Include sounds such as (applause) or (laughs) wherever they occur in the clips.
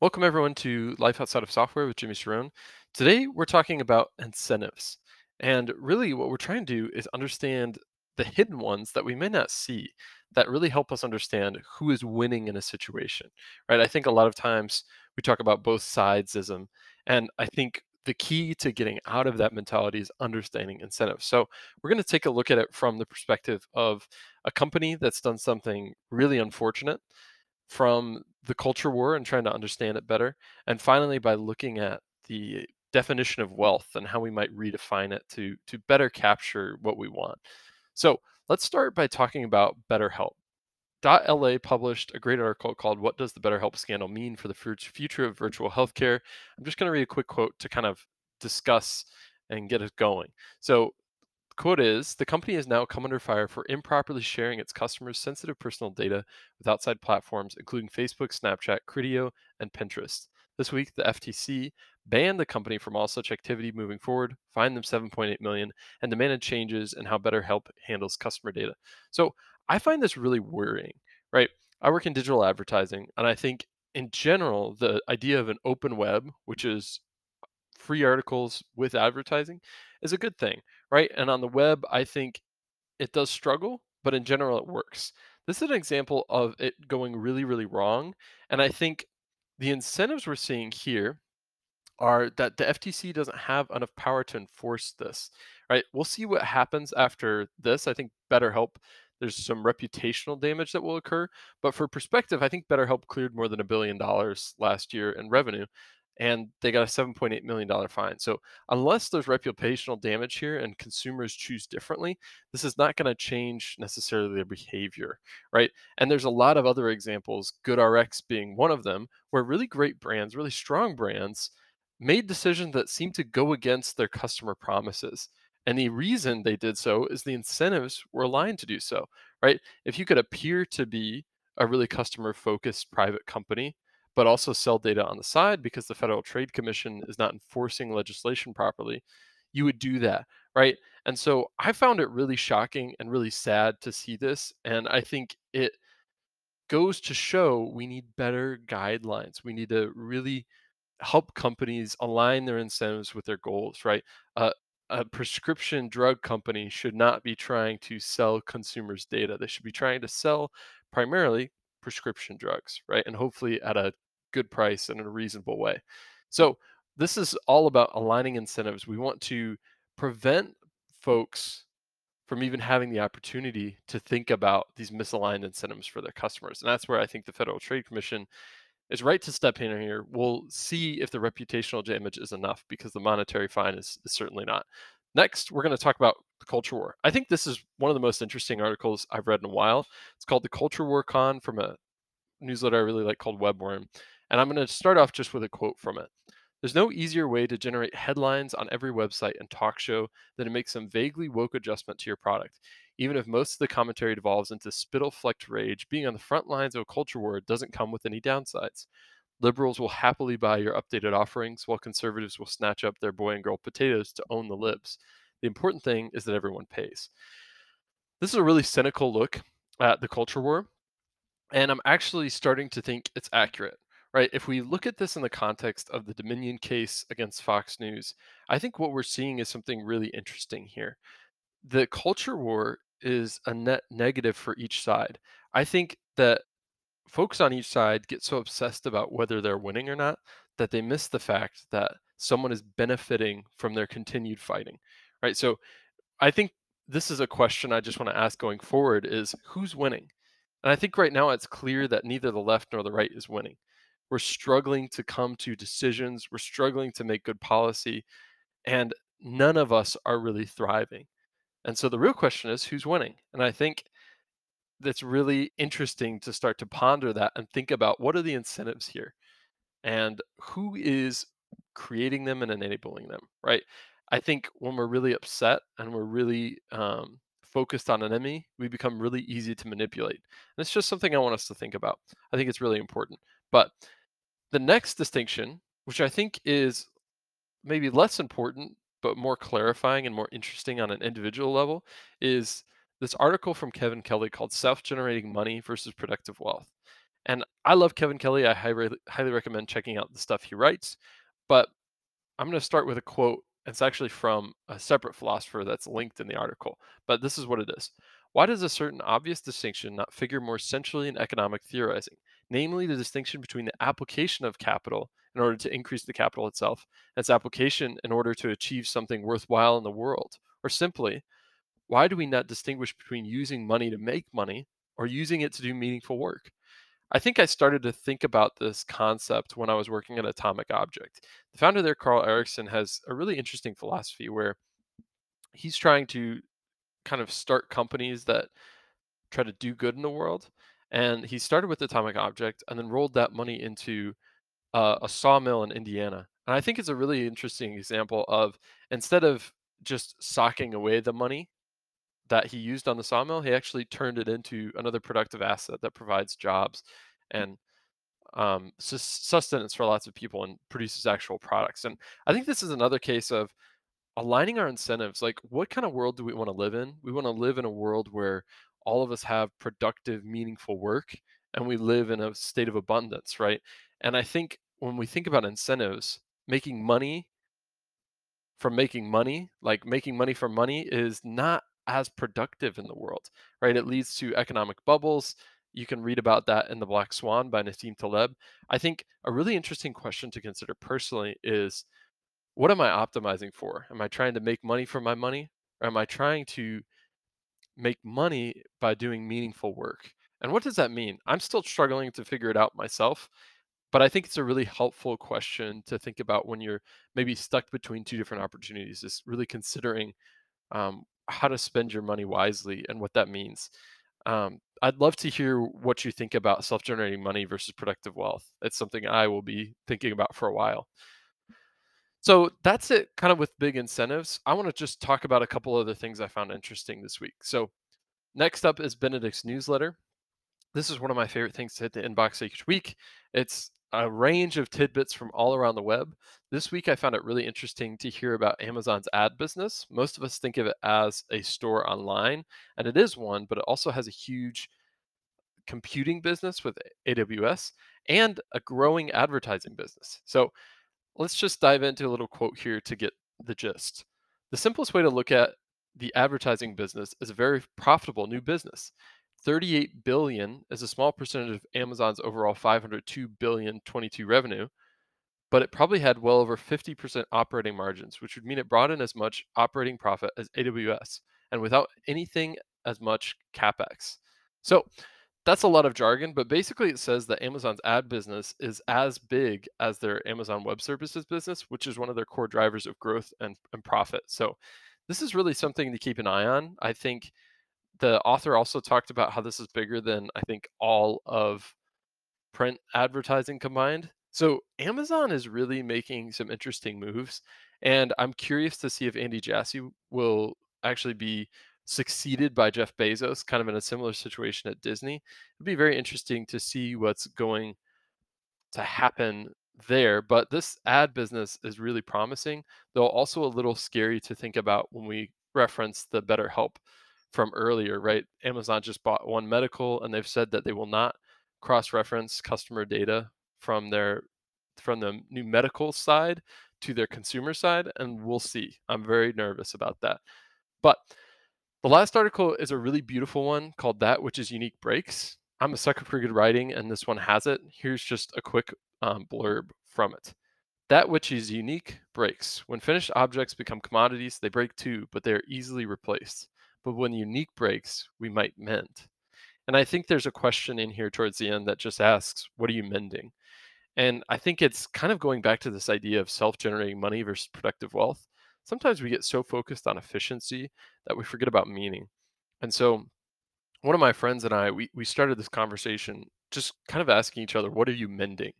Welcome everyone to Life Outside of Software with Jimmy Cerrone. Today we're talking about incentives. And really what we're trying to do is understand the hidden ones that we may not see that really help us understand who is winning in a situation. Right? I think a lot of times we talk about both sidesism and I think the key to getting out of that mentality is understanding incentives. So, we're going to take a look at it from the perspective of a company that's done something really unfortunate from the culture war and trying to understand it better. And finally, by looking at the definition of wealth and how we might redefine it to, to better capture what we want. So let's start by talking about BetterHelp. .la published a great article called "What Does the BetterHelp Scandal Mean for the Future of Virtual Healthcare?" I'm just going to read a quick quote to kind of discuss and get us going. So Quote is The company has now come under fire for improperly sharing its customers' sensitive personal data with outside platforms, including Facebook, Snapchat, Criteo, and Pinterest. This week, the FTC banned the company from all such activity moving forward, fined them 7.8 million, and demanded changes in how BetterHelp handles customer data. So I find this really worrying, right? I work in digital advertising, and I think in general, the idea of an open web, which is free articles with advertising, is a good thing, right? And on the web, I think it does struggle, but in general, it works. This is an example of it going really, really wrong. And I think the incentives we're seeing here are that the FTC doesn't have enough power to enforce this, right? We'll see what happens after this. I think BetterHelp, there's some reputational damage that will occur. But for perspective, I think BetterHelp cleared more than a billion dollars last year in revenue and they got a $7.8 million fine. So, unless there's reputational damage here and consumers choose differently, this is not going to change necessarily their behavior, right? And there's a lot of other examples, GoodRx being one of them, where really great brands, really strong brands, made decisions that seem to go against their customer promises. And the reason they did so is the incentives were aligned to do so, right? If you could appear to be a really customer focused private company, but also sell data on the side because the Federal Trade Commission is not enforcing legislation properly, you would do that, right? And so I found it really shocking and really sad to see this. And I think it goes to show we need better guidelines. We need to really help companies align their incentives with their goals, right? Uh, a prescription drug company should not be trying to sell consumers data. They should be trying to sell primarily prescription drugs, right? And hopefully at a good price and in a reasonable way. So this is all about aligning incentives. We want to prevent folks from even having the opportunity to think about these misaligned incentives for their customers. And that's where I think the Federal Trade Commission is right to step in here. We'll see if the reputational damage is enough because the monetary fine is, is certainly not. Next, we're going to talk about culture war. I think this is one of the most interesting articles I've read in a while. It's called The Culture War Con from a newsletter I really like called Webworm. And I'm going to start off just with a quote from it. There's no easier way to generate headlines on every website and talk show than to make some vaguely woke adjustment to your product. Even if most of the commentary devolves into spittle flecked rage, being on the front lines of a culture war doesn't come with any downsides. Liberals will happily buy your updated offerings, while conservatives will snatch up their boy and girl potatoes to own the libs. The important thing is that everyone pays. This is a really cynical look at the culture war, and I'm actually starting to think it's accurate right? If we look at this in the context of the Dominion case against Fox News, I think what we're seeing is something really interesting here. The culture war is a net negative for each side. I think that folks on each side get so obsessed about whether they're winning or not that they miss the fact that someone is benefiting from their continued fighting, right? So I think this is a question I just want to ask going forward is who's winning? And I think right now it's clear that neither the left nor the right is winning. We're struggling to come to decisions. We're struggling to make good policy. And none of us are really thriving. And so the real question is who's winning? And I think that's really interesting to start to ponder that and think about what are the incentives here and who is creating them and enabling them, right? I think when we're really upset and we're really um, focused on an enemy, we become really easy to manipulate. And it's just something I want us to think about. I think it's really important. But the next distinction, which I think is maybe less important, but more clarifying and more interesting on an individual level, is this article from Kevin Kelly called Self Generating Money versus Productive Wealth. And I love Kevin Kelly. I highly, highly recommend checking out the stuff he writes. But I'm going to start with a quote. It's actually from a separate philosopher that's linked in the article. But this is what it is Why does a certain obvious distinction not figure more centrally in economic theorizing? Namely, the distinction between the application of capital in order to increase the capital itself, and its application in order to achieve something worthwhile in the world. Or simply, why do we not distinguish between using money to make money or using it to do meaningful work? I think I started to think about this concept when I was working at Atomic Object. The founder there, Carl Erickson, has a really interesting philosophy where he's trying to kind of start companies that try to do good in the world. And he started with Atomic Object and then rolled that money into uh, a sawmill in Indiana. And I think it's a really interesting example of instead of just socking away the money that he used on the sawmill, he actually turned it into another productive asset that provides jobs and um, sustenance for lots of people and produces actual products. And I think this is another case of aligning our incentives. Like, what kind of world do we want to live in? We want to live in a world where all of us have productive, meaningful work and we live in a state of abundance, right? And I think when we think about incentives, making money from making money, like making money from money, is not as productive in the world, right? It leads to economic bubbles. You can read about that in The Black Swan by Nassim Taleb. I think a really interesting question to consider personally is what am I optimizing for? Am I trying to make money for my money? Or am I trying to make money by doing meaningful work? And what does that mean? I'm still struggling to figure it out myself, but I think it's a really helpful question to think about when you're maybe stuck between two different opportunities, is really considering um, how to spend your money wisely and what that means. Um, I'd love to hear what you think about self generating money versus productive wealth. It's something I will be thinking about for a while. So that's it, kind of with big incentives. I want to just talk about a couple other things I found interesting this week. So, next up is Benedict's newsletter. This is one of my favorite things to hit the inbox each week. It's a range of tidbits from all around the web. This week, I found it really interesting to hear about Amazon's ad business. Most of us think of it as a store online, and it is one, but it also has a huge computing business with AWS and a growing advertising business. So let's just dive into a little quote here to get the gist. The simplest way to look at the advertising business is a very profitable new business. 38 billion is a small percentage of Amazon's overall 502 billion 22 revenue, but it probably had well over 50% operating margins, which would mean it brought in as much operating profit as AWS and without anything as much capex. So that's a lot of jargon, but basically it says that Amazon's ad business is as big as their Amazon Web Services business, which is one of their core drivers of growth and, and profit. So this is really something to keep an eye on. I think the author also talked about how this is bigger than I think all of print advertising combined. So Amazon is really making some interesting moves, and I'm curious to see if Andy Jassy will actually be succeeded by Jeff Bezos, kind of in a similar situation at Disney. It'd be very interesting to see what's going to happen there. But this ad business is really promising, though also a little scary to think about when we reference the BetterHelp from earlier, right? Amazon just bought One Medical, and they've said that they will not cross-reference customer data from their from the new medical side to their consumer side, and we'll see. I'm very nervous about that. But the last article is a really beautiful one called "That Which Is Unique Breaks." I'm a sucker for good writing, and this one has it. Here's just a quick um, blurb from it. That which is unique breaks. When finished objects become commodities, they break too, but they are easily replaced but when unique breaks, we might mend. And I think there's a question in here towards the end that just asks, what are you mending? And I think it's kind of going back to this idea of self generating money versus productive wealth. Sometimes we get so focused on efficiency that we forget about meaning. And so, one of my friends and I, we, we started this conversation just kind of asking each other, what are you mending?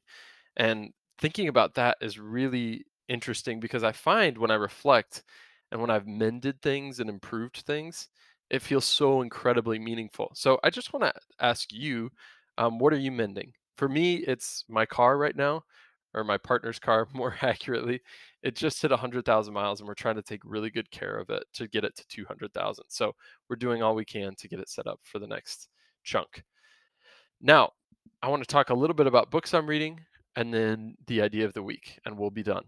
And thinking about that is really interesting because I find when I reflect, and when I've mended things and improved things, it feels so incredibly meaningful. So I just want to ask you, um, what are you mending? For me, it's my car right now, or my partner's car, (laughs) more accurately. It just hit 100,000 miles, and we're trying to take really good care of it to get it to 200,000. So we're doing all we can to get it set up for the next chunk. Now, I want to talk a little bit about books I'm reading and then the idea of the week, and we'll be done.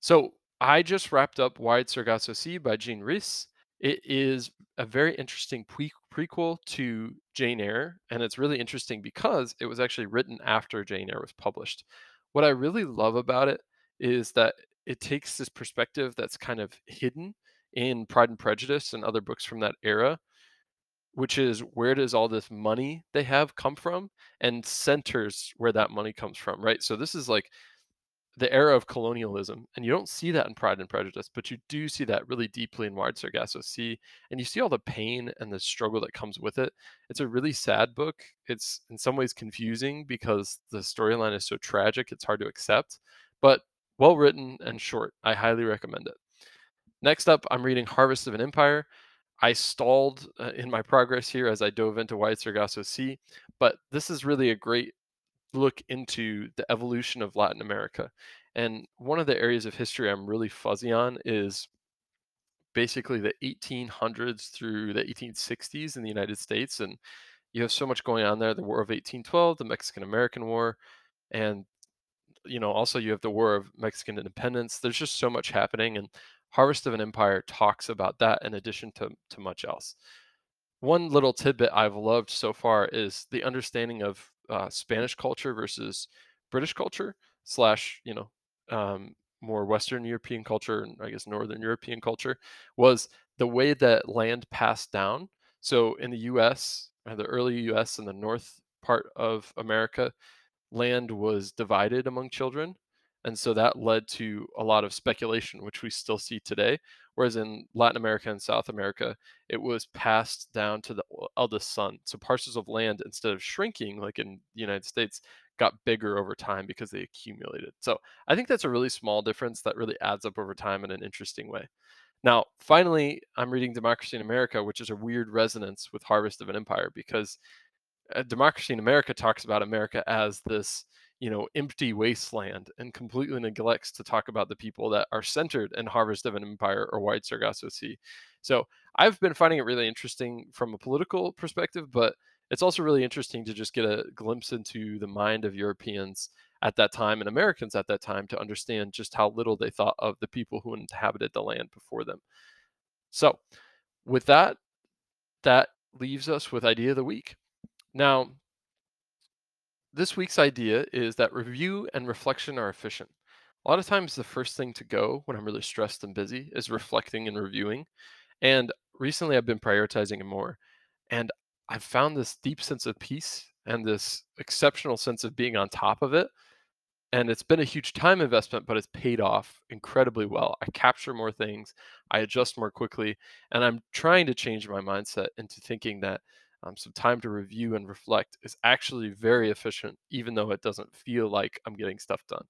So I just wrapped up Wide Sargasso Sea by Jean Rhys. It is a very interesting pre- prequel to Jane Eyre, and it's really interesting because it was actually written after Jane Eyre was published. What I really love about it is that it takes this perspective that's kind of hidden in Pride and Prejudice and other books from that era, which is where does all this money they have come from and centers where that money comes from, right? So this is like the era of colonialism, and you don't see that in Pride and Prejudice, but you do see that really deeply in Wide Sargasso Sea, and you see all the pain and the struggle that comes with it. It's a really sad book. It's in some ways confusing because the storyline is so tragic, it's hard to accept, but well written and short. I highly recommend it. Next up, I'm reading Harvest of an Empire. I stalled uh, in my progress here as I dove into Wide Sargasso Sea, but this is really a great look into the evolution of Latin America. And one of the areas of history I'm really fuzzy on is basically the 1800s through the 1860s in the United States. And you have so much going on there the War of 1812, the Mexican American War, and you know also you have the war of mexican independence there's just so much happening and harvest of an empire talks about that in addition to, to much else one little tidbit I've loved so far is the understanding of uh, Spanish culture versus British culture slash you know um, more Western European culture and I guess Northern European culture was the way that land passed down. So in the U.S., uh, the early U.S. and the north part of America, land was divided among children. And so that led to a lot of speculation, which we still see today. Whereas in Latin America and South America, it was passed down to the eldest son. So parcels of land, instead of shrinking like in the United States, got bigger over time because they accumulated. So I think that's a really small difference that really adds up over time in an interesting way. Now, finally, I'm reading Democracy in America, which is a weird resonance with Harvest of an Empire because uh, Democracy in America talks about America as this, you know, empty wasteland and completely neglects to talk about the people that are centered in Harvest of an Empire or Wide Sargasso Sea. So I've been finding it really interesting from a political perspective, but it's also really interesting to just get a glimpse into the mind of Europeans at that time and Americans at that time to understand just how little they thought of the people who inhabited the land before them. So, with that, that leaves us with idea of the week. Now, this week's idea is that review and reflection are efficient. A lot of times, the first thing to go when I'm really stressed and busy is reflecting and reviewing. And recently, I've been prioritizing it more. And I've found this deep sense of peace and this exceptional sense of being on top of it and it's been a huge time investment but it's paid off incredibly well i capture more things i adjust more quickly and i'm trying to change my mindset into thinking that um, some time to review and reflect is actually very efficient even though it doesn't feel like i'm getting stuff done.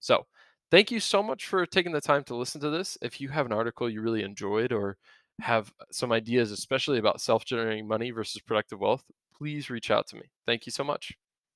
So thank you so much for taking the time to listen to this. If you have an article you really enjoyed or have some ideas especially about self-generating money versus productive wealth please reach out to me. Thank you so much